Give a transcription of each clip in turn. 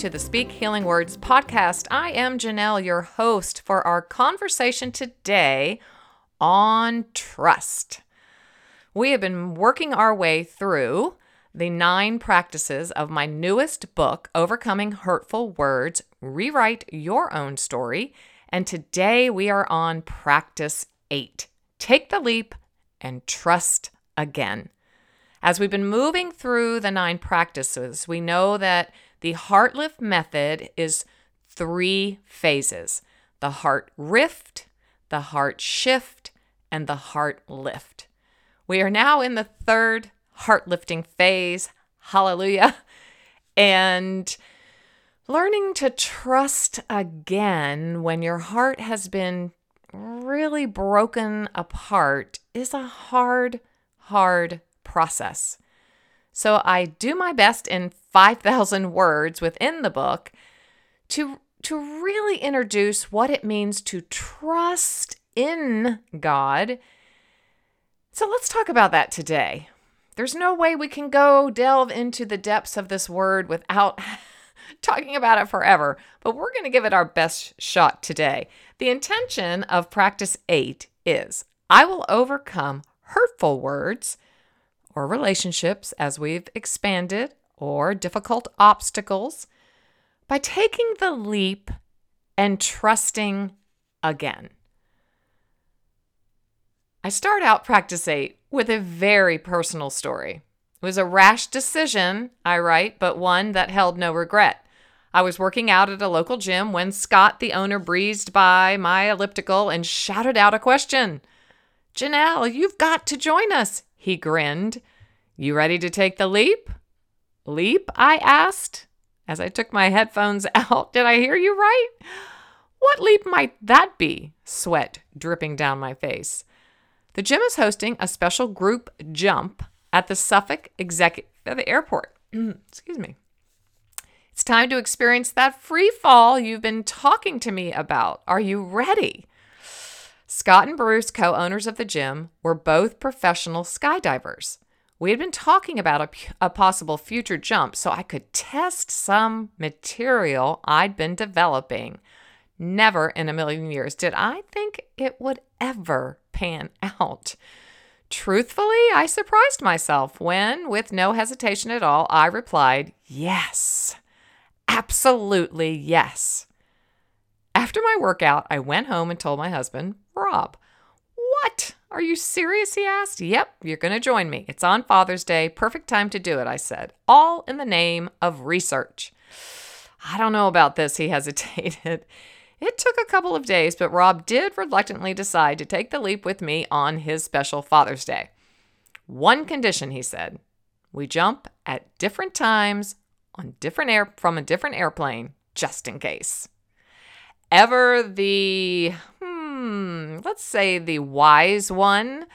to the Speak Healing Words podcast. I am Janelle, your host for our conversation today on trust. We have been working our way through the nine practices of my newest book, Overcoming Hurtful Words Rewrite Your Own Story. And today we are on practice eight Take the leap and trust again. As we've been moving through the nine practices, we know that the heart lift method is three phases the heart rift, the heart shift, and the heart lift. We are now in the third heart lifting phase. Hallelujah. And learning to trust again when your heart has been really broken apart is a hard, hard process. So I do my best in 5,000 words within the book to, to really introduce what it means to trust in God. So let's talk about that today. There's no way we can go delve into the depths of this word without talking about it forever, but we're going to give it our best shot today. The intention of practice eight is I will overcome hurtful words or relationships as we've expanded, or difficult obstacles, by taking the leap and trusting again. I start out practice eight with a very personal story. It was a rash decision, I write, but one that held no regret. I was working out at a local gym when Scott, the owner, breezed by my elliptical and shouted out a question. Janelle, you've got to join us, he grinned. You ready to take the leap? Leap? I asked as I took my headphones out. Did I hear you right? What leap might that be? Sweat dripping down my face. The gym is hosting a special group jump at the Suffolk Executive airport. Excuse me. It's time to experience that free fall you've been talking to me about. Are you ready? Scott and Bruce, co owners of the gym, were both professional skydivers. We had been talking about a, a, possible future jump so I could test some material I'd been developing. Never in a million years did I think it would ever pan out. Truthfully, I surprised myself when, with no hesitation at all, I replied, Yes, absolutely yes. After my workout, I went home and told my husband, Rob, What? Are you serious? He asked. Yep, you're going to join me. It's on Father's Day. Perfect time to do it, I said. All in the name of research. I don't know about this, he hesitated. It took a couple of days, but Rob did reluctantly decide to take the leap with me on his special Father's Day. One condition, he said. We jump at different times on different air from a different airplane, just in case. Ever the hmm, let's say the wise one.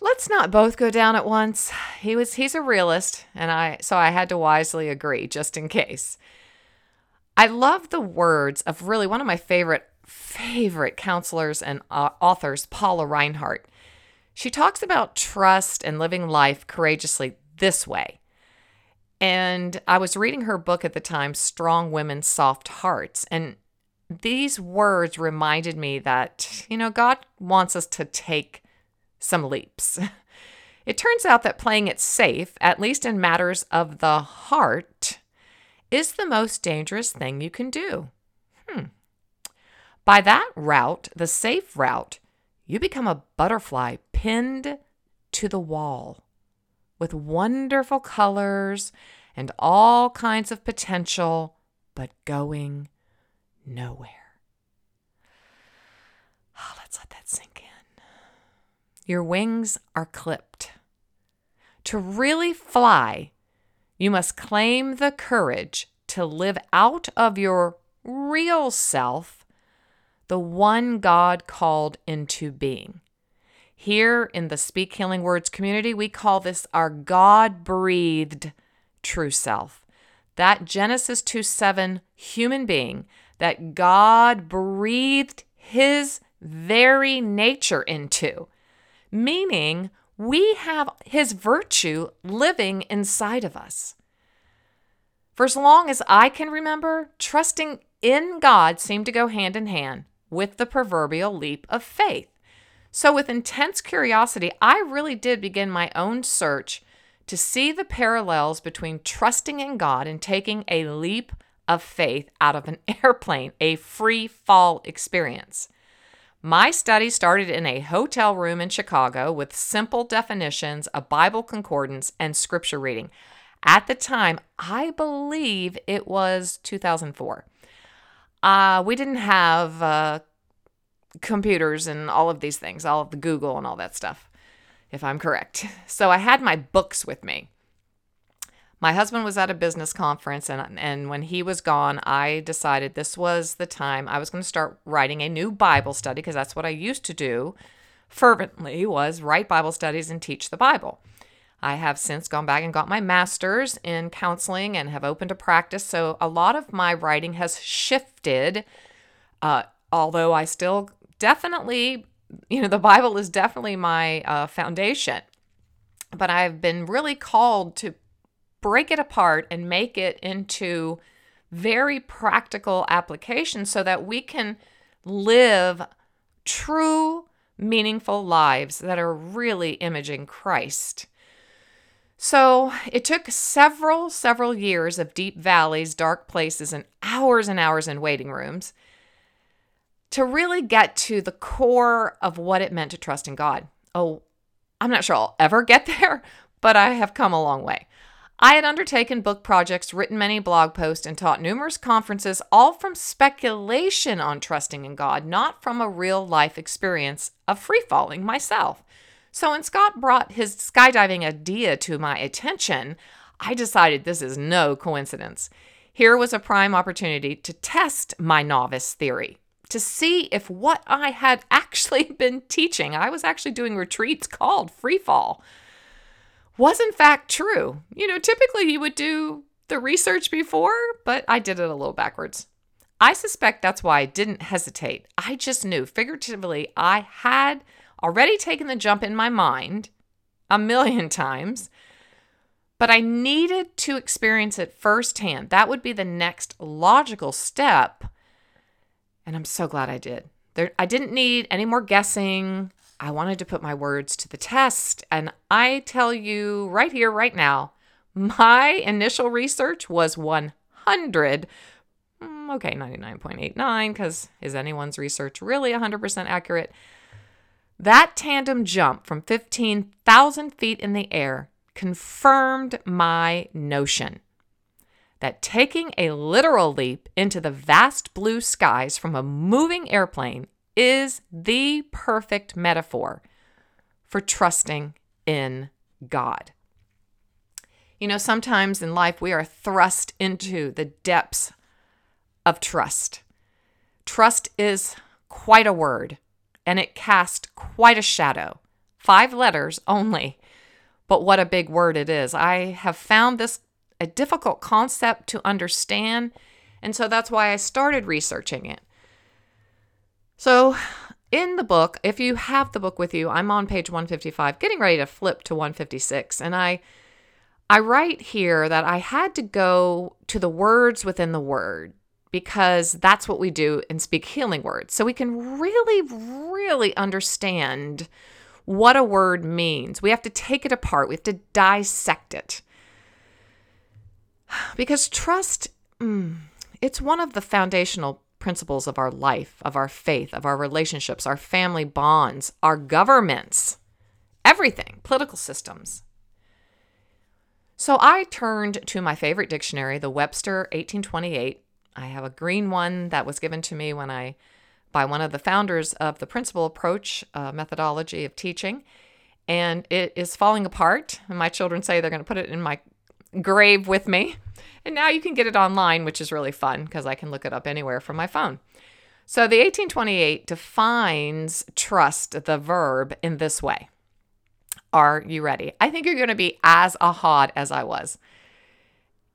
Let's not both go down at once. He was he's a realist and I so I had to wisely agree just in case. I love the words of really one of my favorite favorite counselors and uh, authors, Paula Rinehart. She talks about trust and living life courageously this way. And I was reading her book at the time, Strong Women, Soft Hearts. And these words reminded me that, you know, God wants us to take some leaps. It turns out that playing it safe, at least in matters of the heart, is the most dangerous thing you can do. Hmm. By that route, the safe route, you become a butterfly pinned to the wall with wonderful colors and all kinds of potential, but going nowhere. Oh, let's let that sink in. Your wings are clipped. To really fly, you must claim the courage to live out of your real self the one God called into being. Here in the Speak Healing Words community, we call this our God breathed true self. That Genesis 2 7 human being that God breathed his very nature into, meaning we have his virtue living inside of us. For as long as I can remember, trusting in God seemed to go hand in hand with the proverbial leap of faith. So, with intense curiosity, I really did begin my own search to see the parallels between trusting in God and taking a leap of faith out of an airplane, a free fall experience. My study started in a hotel room in Chicago with simple definitions, a Bible concordance, and scripture reading. At the time, I believe it was 2004. Uh, we didn't have uh, computers and all of these things, all of the Google and all that stuff, if I'm correct. So I had my books with me. My husband was at a business conference, and, and when he was gone, I decided this was the time I was going to start writing a new Bible study because that's what I used to do fervently was write Bible studies and teach the Bible. I have since gone back and got my master's in counseling and have opened a practice. So a lot of my writing has shifted, uh, although I still definitely, you know, the Bible is definitely my uh, foundation. But I've been really called to break it apart and make it into very practical applications so that we can live true, meaningful lives that are really imaging Christ. So it took several, several years of deep valleys, dark places, and hours and hours in waiting rooms to really get to the core of what it meant to trust in God. Oh, I'm not sure I'll ever get there, but I have come a long way. I had undertaken book projects, written many blog posts, and taught numerous conferences, all from speculation on trusting in God, not from a real life experience of free falling myself. So when Scott brought his skydiving idea to my attention, I decided this is no coincidence. Here was a prime opportunity to test my novice theory to see if what I had actually been teaching, I was actually doing retreats called free fall, was in fact true. You know, typically you would do the research before, but I did it a little backwards. I suspect that's why I didn't hesitate. I just knew, figuratively, I had already taken the jump in my mind a million times, but I needed to experience it firsthand. That would be the next logical step and I'm so glad I did. There, I didn't need any more guessing. I wanted to put my words to the test. And I tell you right here, right now, my initial research was 100. Mm, okay, 99.89, because is anyone's research really 100% accurate? That tandem jump from 15,000 feet in the air confirmed my notion that taking a literal leap into the vast blue skies from a moving airplane is the perfect metaphor for trusting in God. You know, sometimes in life we are thrust into the depths of trust. Trust is quite a word, and it casts quite a shadow. Five letters only, but what a big word it is. I have found this a difficult concept to understand. And so that's why I started researching it. So, in the book, if you have the book with you, I'm on page 155, getting ready to flip to 156. And I I write here that I had to go to the words within the word because that's what we do and speak healing words. So we can really, really understand what a word means. We have to take it apart, we have to dissect it. Because trust, mm, it's one of the foundational principles of our life, of our faith, of our relationships, our family bonds, our governments, everything, political systems. So I turned to my favorite dictionary, the Webster 1828. I have a green one that was given to me when I by one of the founders of the principle approach uh, methodology of teaching and it is falling apart and my children say they're going to put it in my grave with me. And now you can get it online, which is really fun because I can look it up anywhere from my phone. So the 1828 defines trust, the verb, in this way. Are you ready? I think you're going to be as ahad as I was.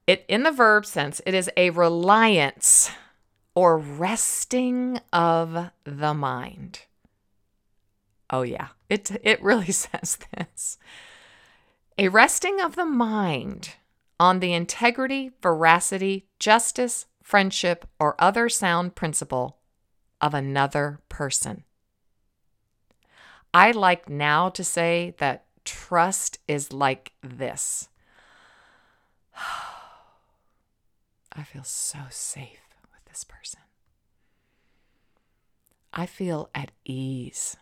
It in the verb sense, it is a reliance or resting of the mind. Oh yeah, it it really says this. A resting of the mind on the integrity, veracity, justice, friendship, or other sound principle of another person. I like now to say that trust is like this. I feel so safe with this person. I feel at ease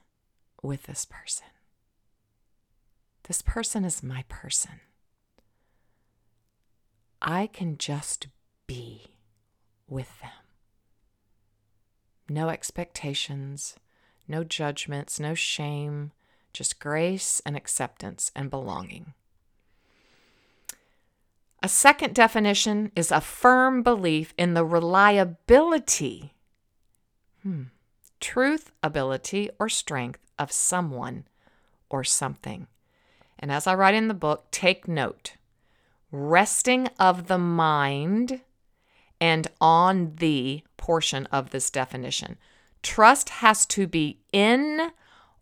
with this person. This person is my person. I can just be with them. No expectations, no judgments, no shame, just grace and acceptance and belonging. A second definition is a firm belief in the reliability, hmm, truth, ability, or strength of someone or something. And as I write in the book, take note resting of the mind and on the portion of this definition. Trust has to be in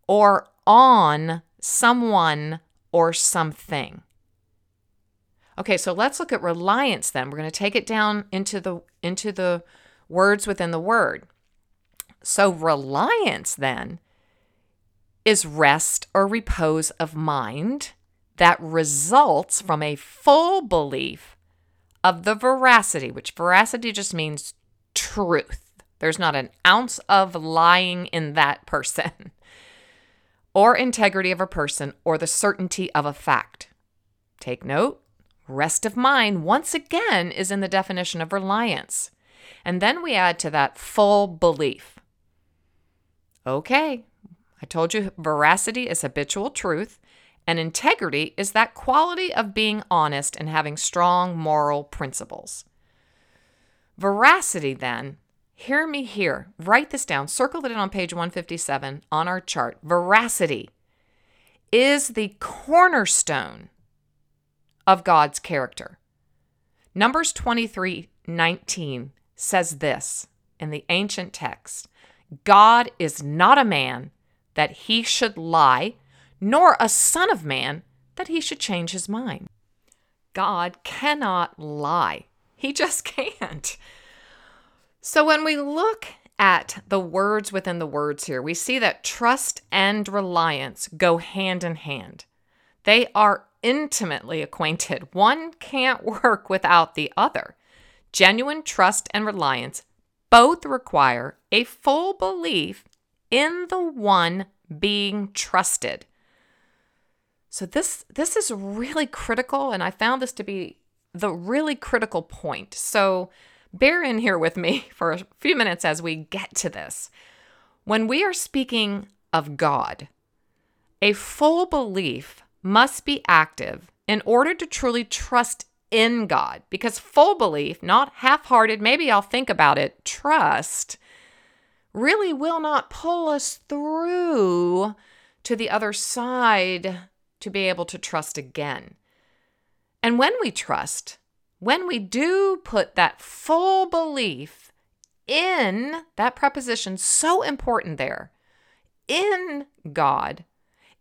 or on someone or something. Okay, so let's look at reliance then. We're going to take it down into the into the words within the word. So reliance then is rest or repose of mind that results from a full belief of the veracity, which veracity just means truth. There's not an ounce of lying in that person, or integrity of a person, or the certainty of a fact. Take note, rest of mind, once again, is in the definition of reliance. And then we add to that full belief. Okay, I told you veracity is habitual truth. And integrity is that quality of being honest and having strong moral principles. Veracity, then, hear me here, write this down, circle it in on page 157 on our chart. Veracity is the cornerstone of God's character. Numbers 23 19 says this in the ancient text God is not a man that he should lie nor a son of man that he should change his mind. God cannot lie. He just can't. So when we look at the words within the words here, we see that trust and reliance go hand in hand. They are intimately acquainted. One can't work without the other. Genuine trust and reliance both require a full belief in the one being trusted. So this this is really critical and I found this to be the really critical point. So bear in here with me for a few minutes as we get to this. When we are speaking of God, a full belief must be active in order to truly trust in God because full belief, not half hearted, maybe I'll think about it, trust really will not pull us through to the other side to be able to trust again. And when we trust, when we do put that full belief in that preposition, so important there, in God,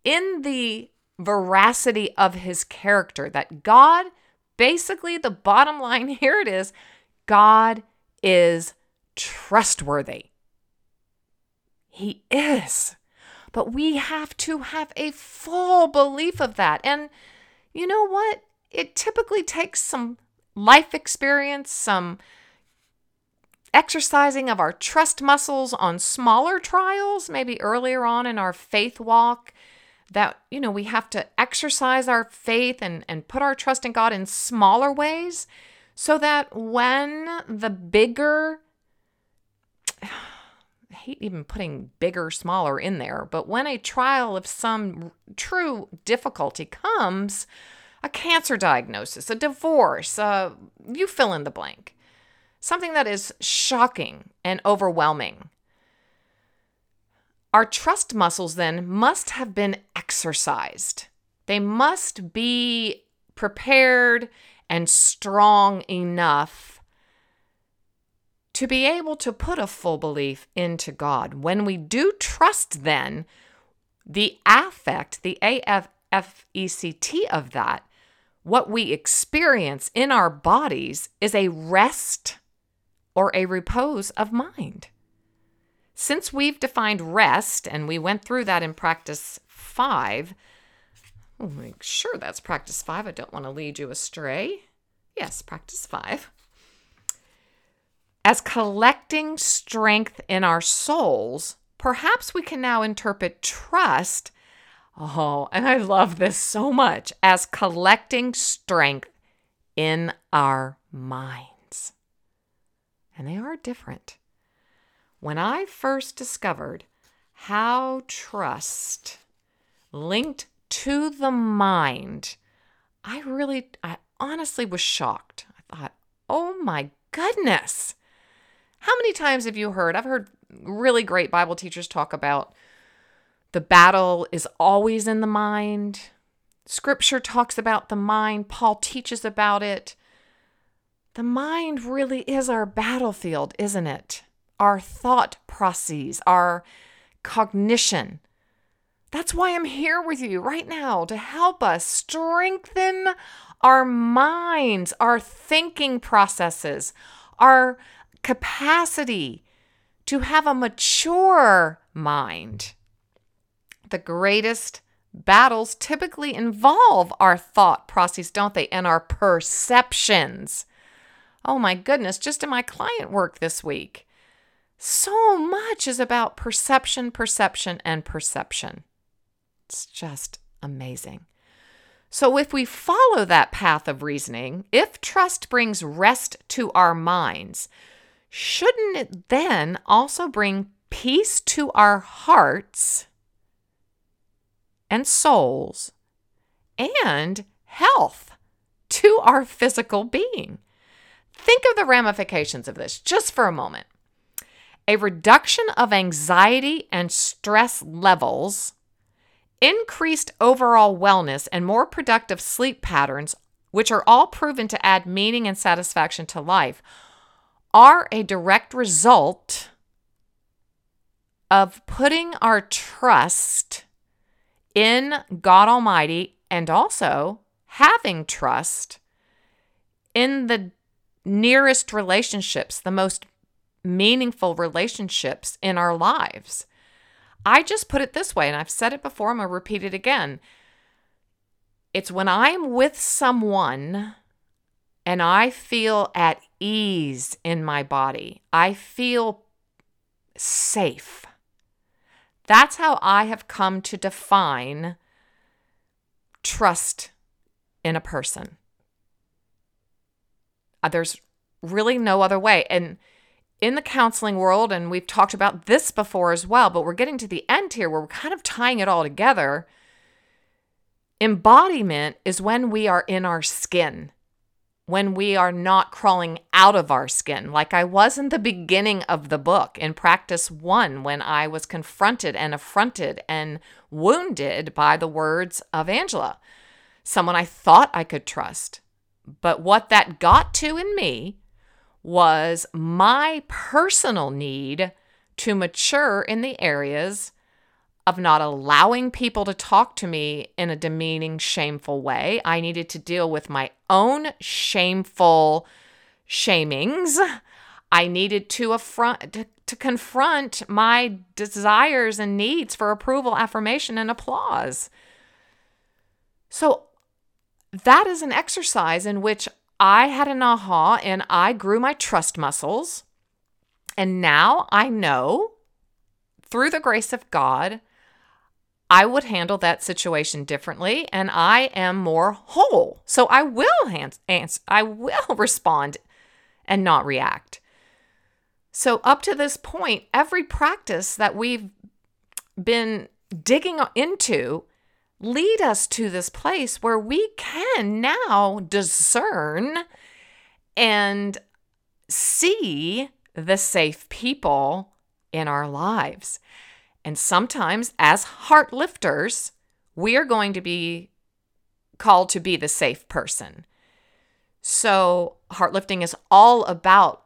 in the veracity of his character, that God, basically, the bottom line here it is God is trustworthy. He is. But we have to have a full belief of that. And you know what? It typically takes some life experience, some exercising of our trust muscles on smaller trials, maybe earlier on in our faith walk, that, you know, we have to exercise our faith and, and put our trust in God in smaller ways so that when the bigger hate even putting bigger, smaller in there, but when a trial of some true difficulty comes, a cancer diagnosis, a divorce, uh, you fill in the blank. Something that is shocking and overwhelming. Our trust muscles then must have been exercised. They must be prepared and strong enough to be able to put a full belief into God. When we do trust, then the affect, the AFFECT of that, what we experience in our bodies is a rest or a repose of mind. Since we've defined rest, and we went through that in practice five, make sure that's practice five. I don't want to lead you astray. Yes, practice five. As collecting strength in our souls, perhaps we can now interpret trust. Oh, and I love this so much as collecting strength in our minds. And they are different. When I first discovered how trust linked to the mind, I really, I honestly was shocked. I thought, oh my goodness. How many times have you heard? I've heard really great Bible teachers talk about the battle is always in the mind. Scripture talks about the mind, Paul teaches about it. The mind really is our battlefield, isn't it? Our thought processes, our cognition. That's why I'm here with you right now to help us strengthen our minds, our thinking processes, our capacity to have a mature mind. The greatest battles typically involve our thought processes, don't they? And our perceptions. Oh my goodness, just in my client work this week, so much is about perception, perception, and perception. It's just amazing. So, if we follow that path of reasoning, if trust brings rest to our minds, shouldn't it then also bring peace to our hearts and souls and health to our physical being? Think of the ramifications of this just for a moment. A reduction of anxiety and stress levels increased overall wellness, and more productive sleep patterns, which are all proven to add meaning and satisfaction to life, are a direct result of putting our trust in God Almighty and also having trust in the nearest relationships, the most meaningful relationships in our lives. I just put it this way, and I've said it before, I'm going to repeat it again. It's when I'm with someone and I feel at ease in my body, I feel safe. That's how I have come to define trust in a person. Uh, there's really no other way. And in the counseling world, and we've talked about this before as well, but we're getting to the end here where we're kind of tying it all together. Embodiment is when we are in our skin, when we are not crawling out of our skin, like I was in the beginning of the book in practice one, when I was confronted and affronted and wounded by the words of Angela, someone I thought I could trust. But what that got to in me was my personal need to mature in the areas of not allowing people to talk to me in a demeaning, shameful way. I needed to deal with my own shameful shamings. I needed to affront to, to confront my desires and needs for approval, affirmation, and applause. So that is an exercise in which I had an aha and I grew my trust muscles. And now I know through the grace of God, I would handle that situation differently and I am more whole. So I will hand, answer, I will respond and not react. So up to this point, every practice that we've been digging into lead us to this place where we can now discern and see the safe people in our lives. And sometimes, as heart lifters, we are going to be called to be the safe person. So, heart lifting is all about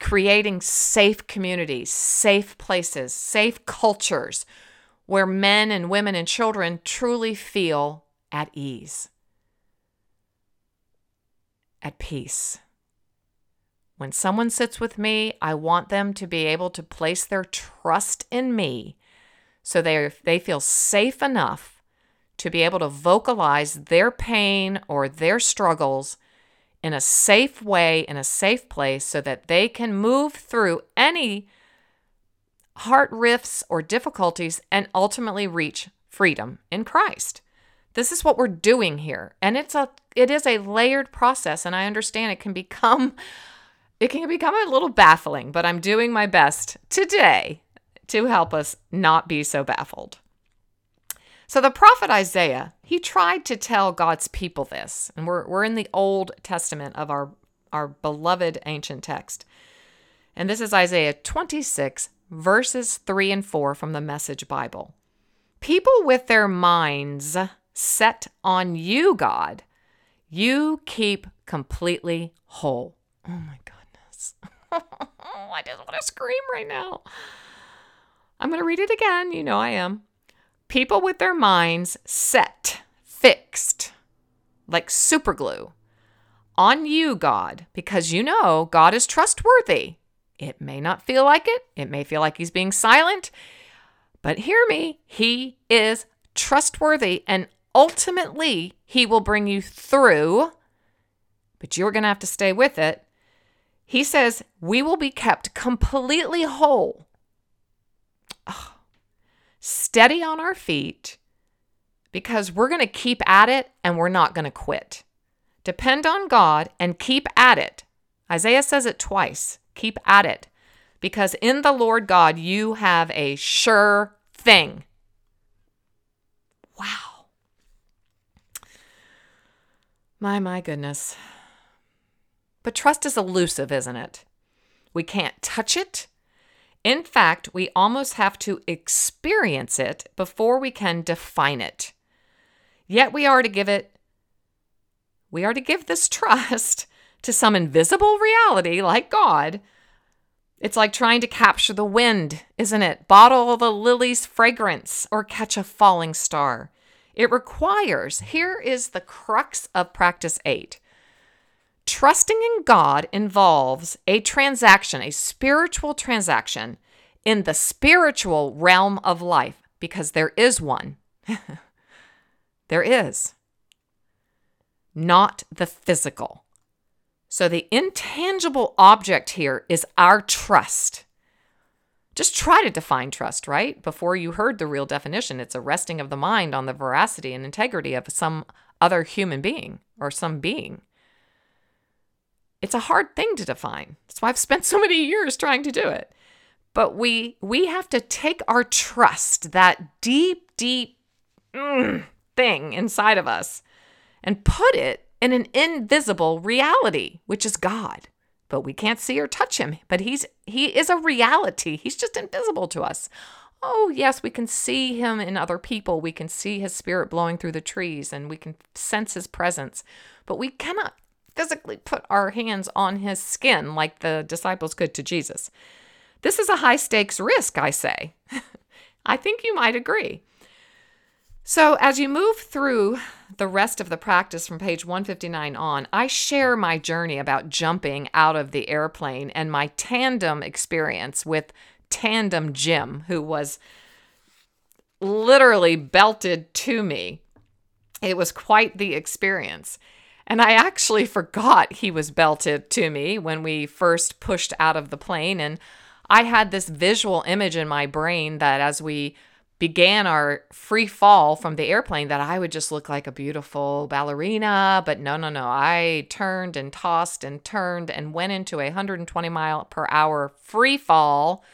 creating safe communities, safe places, safe cultures where men and women and children truly feel at ease, at peace. When someone sits with me, I want them to be able to place their trust in me so they, they feel safe enough to be able to vocalize their pain or their struggles in a safe way, in a safe place, so that they can move through any heart rifts or difficulties and ultimately reach freedom in Christ. This is what we're doing here. And it's a it is a layered process and I understand it can become it can become a little baffling, but I'm doing my best today to help us not be so baffled. So the prophet Isaiah, he tried to tell God's people this, and we're, we're in the Old Testament of our, our beloved ancient text. And this is Isaiah 26, verses 3 and 4 from the Message Bible. People with their minds set on you, God, you keep completely whole. Oh my. I just want to scream right now. I'm going to read it again. You know I am. People with their minds set, fixed, like super glue on you, God, because you know God is trustworthy. It may not feel like it, it may feel like He's being silent, but hear me, He is trustworthy and ultimately He will bring you through, but you're going to have to stay with it. He says, We will be kept completely whole steady on our feet because we're going to keep at it and we're not going to quit. Depend on God and keep at it. Isaiah says it twice keep at it because in the Lord God you have a sure thing. Wow. My, my goodness. But trust is elusive, isn't it? We can't touch it. In fact, we almost have to experience it before we can define it. Yet we are to give it, we are to give this trust to some invisible reality like God. It's like trying to capture the wind, isn't it? Bottle the lily's fragrance or catch a falling star. It requires, here is the crux of practice eight Trusting in God involves a transaction, a spiritual transaction in the spiritual realm of life, because there is one. there is. Not the physical. So the intangible object here is our trust. Just try to define trust, right? Before you heard the real definition, it's a resting of the mind on the veracity and integrity of some other human being or some being. It's a hard thing to define. That's why I've spent so many years trying to do it. But we we have to take our trust, that deep, deep mm, thing inside of us, and put it in an invisible reality, which is God. But we can't see or touch him. But he's he is a reality. He's just invisible to us. Oh, yes, we can see him in other people. We can see his spirit blowing through the trees and we can sense his presence. But we cannot physically put our hands on his skin like the disciples could to Jesus. This is a high stakes risk, I say. I think you might agree. So, as you move through the rest of the practice from page 159 on, I share my journey about jumping out of the airplane and my tandem experience with Tandem Jim, who was literally belted to me. It was quite the experience. And I actually forgot he was belted to me when we first pushed out of the plane. And I had this visual image in my brain that as we began our free fall from the airplane that I would just look like a beautiful ballerina, but no no no. I turned and tossed and turned and went into a 120 mile per hour free fall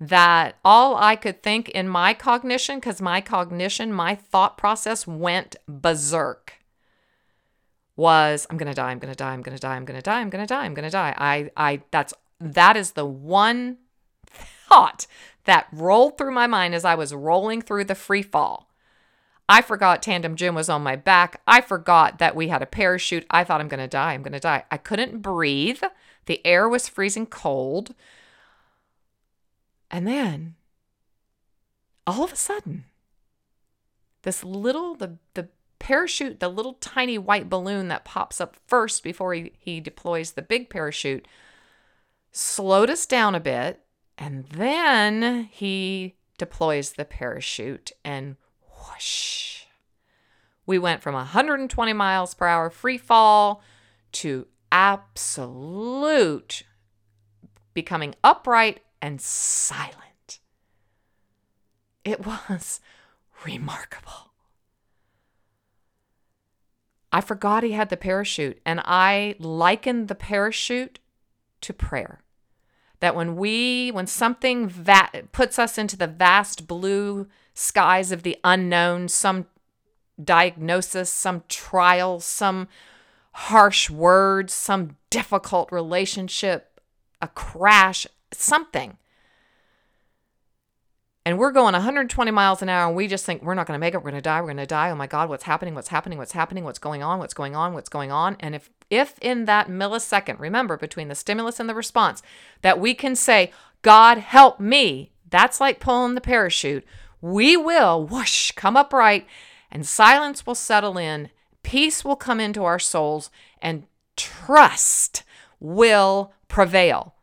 that all I could think in my cognition, because my cognition, my thought process went berserk, was I'm gonna die, I'm gonna die, I'm gonna die, I'm gonna die, I'm gonna die, I'm gonna die. I I that's that is the one thought that rolled through my mind as I was rolling through the free fall. I forgot Tandem Jim was on my back. I forgot that we had a parachute. I thought I'm to die. I'm to die. I couldn't breathe. The air was freezing cold. And then all of a sudden, this little the the parachute, the little tiny white balloon that pops up first before he, he deploys the big parachute, slowed us down a bit. And then he deploys the parachute and whoosh. We went from 120 miles per hour free fall to absolute becoming upright and silent. It was remarkable. I forgot he had the parachute, and I likened the parachute to prayer. That when we, when something va- puts us into the vast blue skies of the unknown, some diagnosis, some trial, some harsh words, some difficult relationship, a crash, something. And we're going 120 miles an hour and we just think we're not going to make it, we're going to die, we're going to die. Oh my god, what's happening? What's happening? What's happening? What's going on? What's going on? What's going on? And if if in that millisecond, remember between the stimulus and the response, that we can say, "God help me." That's like pulling the parachute. We will whoosh come upright and silence will settle in, peace will come into our souls and trust will prevail.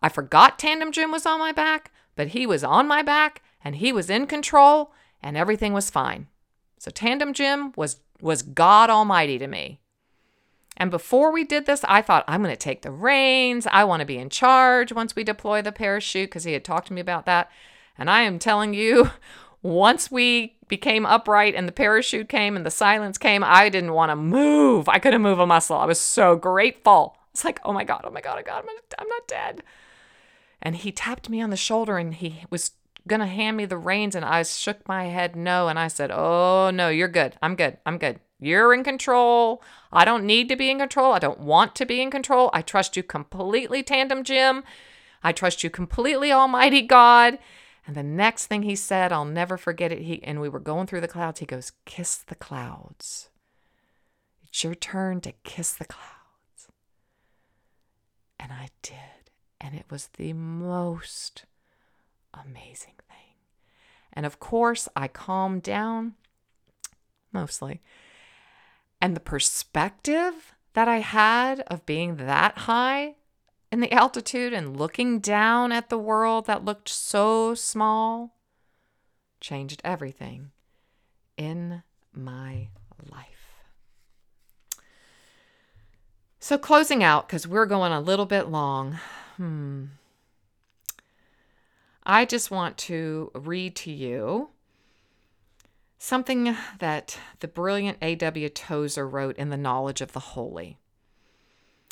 I forgot Tandem Jim was on my back but he was on my back and he was in control and everything was fine. So Tandem Jim was was God Almighty to me. And before we did this, I thought I'm going to take the reins. I want to be in charge once we deploy the parachute because he had talked to me about that. And I am telling you, once we became upright and the parachute came and the silence came, I didn't want to move. I couldn't move a muscle. I was so grateful. It's like, oh my God, oh my God, oh God, I'm, I'm not dead. And he tapped me on the shoulder and he was going to hand me the reins. And I shook my head no. And I said, Oh, no, you're good. I'm good. I'm good. You're in control. I don't need to be in control. I don't want to be in control. I trust you completely, Tandem Jim. I trust you completely, Almighty God. And the next thing he said, I'll never forget it. He and we were going through the clouds. He goes, "Kiss the clouds. It's your turn to kiss the clouds." And I did. And it was the most amazing thing. And of course, I calmed down mostly. And the perspective that I had of being that high in the altitude and looking down at the world that looked so small changed everything in my life. So, closing out, because we're going a little bit long, Hmm. I just want to read to you something that the brilliant A.W. Tozer wrote in The Knowledge of the Holy.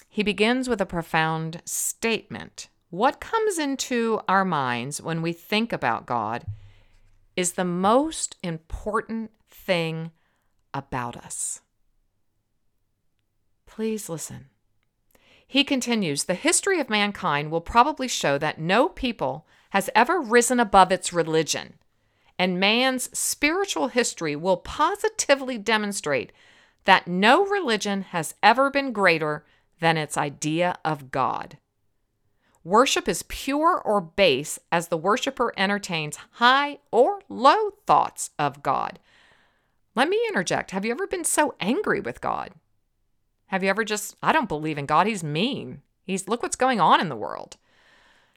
He begins with a profound statement. What comes into our minds when we think about God is the most important thing about us. Please listen. He continues The history of mankind will probably show that no people has ever risen above its religion, and man's spiritual history will positively demonstrate that no religion has ever been greater than its idea of God. Worship is pure or base as the worshiper entertains high or low thoughts of God. Let me interject. Have you ever been so angry with God? Have you ever just, I don't believe in God. He's mean. He's, look what's going on in the world.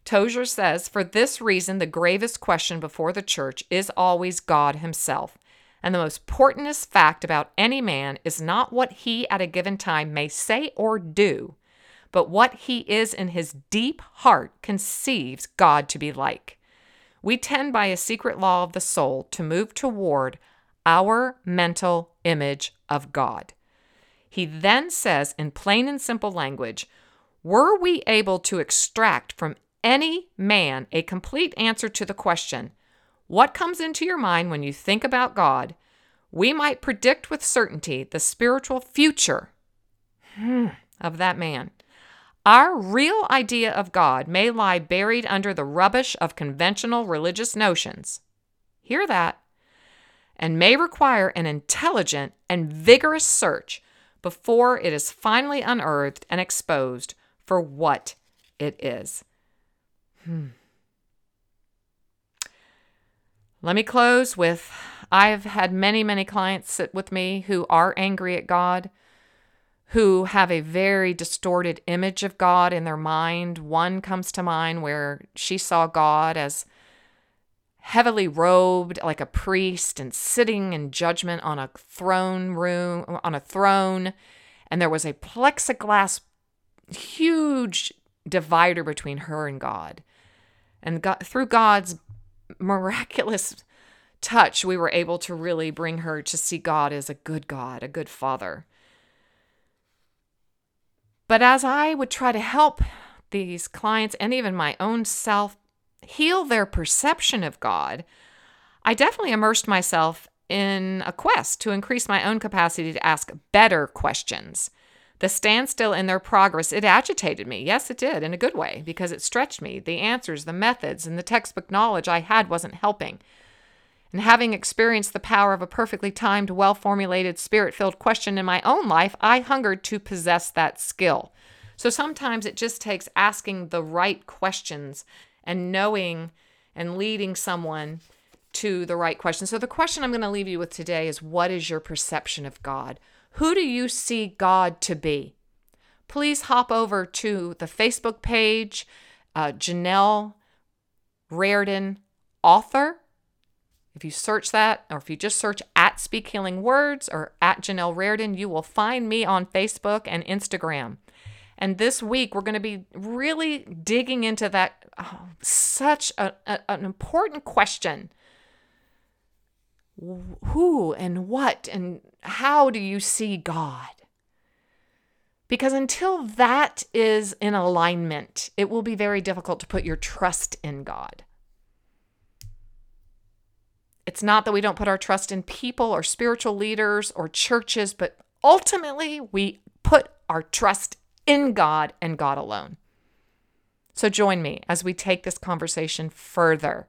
Tozer says, for this reason, the gravest question before the church is always God himself. And the most portentous fact about any man is not what he at a given time may say or do, but what he is in his deep heart conceives God to be like. We tend by a secret law of the soul to move toward our mental image of God. He then says, in plain and simple language, were we able to extract from any man a complete answer to the question, What comes into your mind when you think about God? we might predict with certainty the spiritual future hmm, of that man. Our real idea of God may lie buried under the rubbish of conventional religious notions. Hear that? And may require an intelligent and vigorous search before it is finally unearthed and exposed for what it is. Hmm. Let me close with I've had many, many clients sit with me who are angry at God, who have a very distorted image of God in their mind. One comes to mind where she saw God as heavily robed like a priest and sitting in judgment on a throne room on a throne and there was a plexiglass huge divider between her and God and God, through God's miraculous touch, we were able to really bring her to see God as a good God, a good father. But as I would try to help these clients and even my own self heal their perception of God, I definitely immersed myself in a quest to increase my own capacity to ask better questions. The standstill in their progress, it agitated me. Yes, it did, in a good way, because it stretched me. The answers, the methods, and the textbook knowledge I had wasn't helping. And having experienced the power of a perfectly timed, well formulated, spirit filled question in my own life, I hungered to possess that skill. So sometimes it just takes asking the right questions and knowing and leading someone to the right question. So the question I'm going to leave you with today is what is your perception of God? Who do you see God to be? Please hop over to the Facebook page, uh, Janelle Rardon, author if you search that, or if you just search at Speak Healing Words or at Janelle Rardon, you will find me on Facebook and Instagram. And this week, we're going to be really digging into that oh, such a, a, an important question. Who and what and how do you see God? Because until that is in alignment, it will be very difficult to put your trust in God. It's not that we don't put our trust in people or spiritual leaders or churches, but ultimately we put our trust in God and God alone. So join me as we take this conversation further.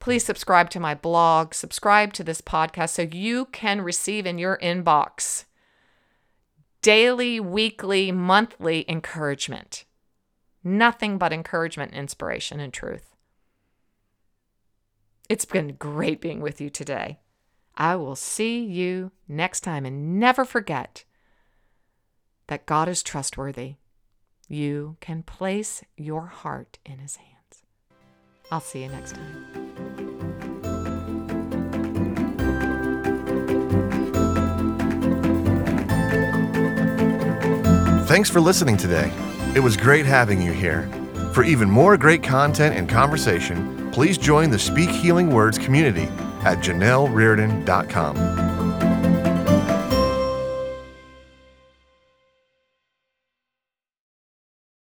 Please subscribe to my blog, subscribe to this podcast so you can receive in your inbox daily, weekly, monthly encouragement. Nothing but encouragement, inspiration, and truth. It's been great being with you today. I will see you next time and never forget that God is trustworthy. You can place your heart in His hands. I'll see you next time. Thanks for listening today. It was great having you here. For even more great content and conversation, please join the Speak Healing Words community at janellerardon.com.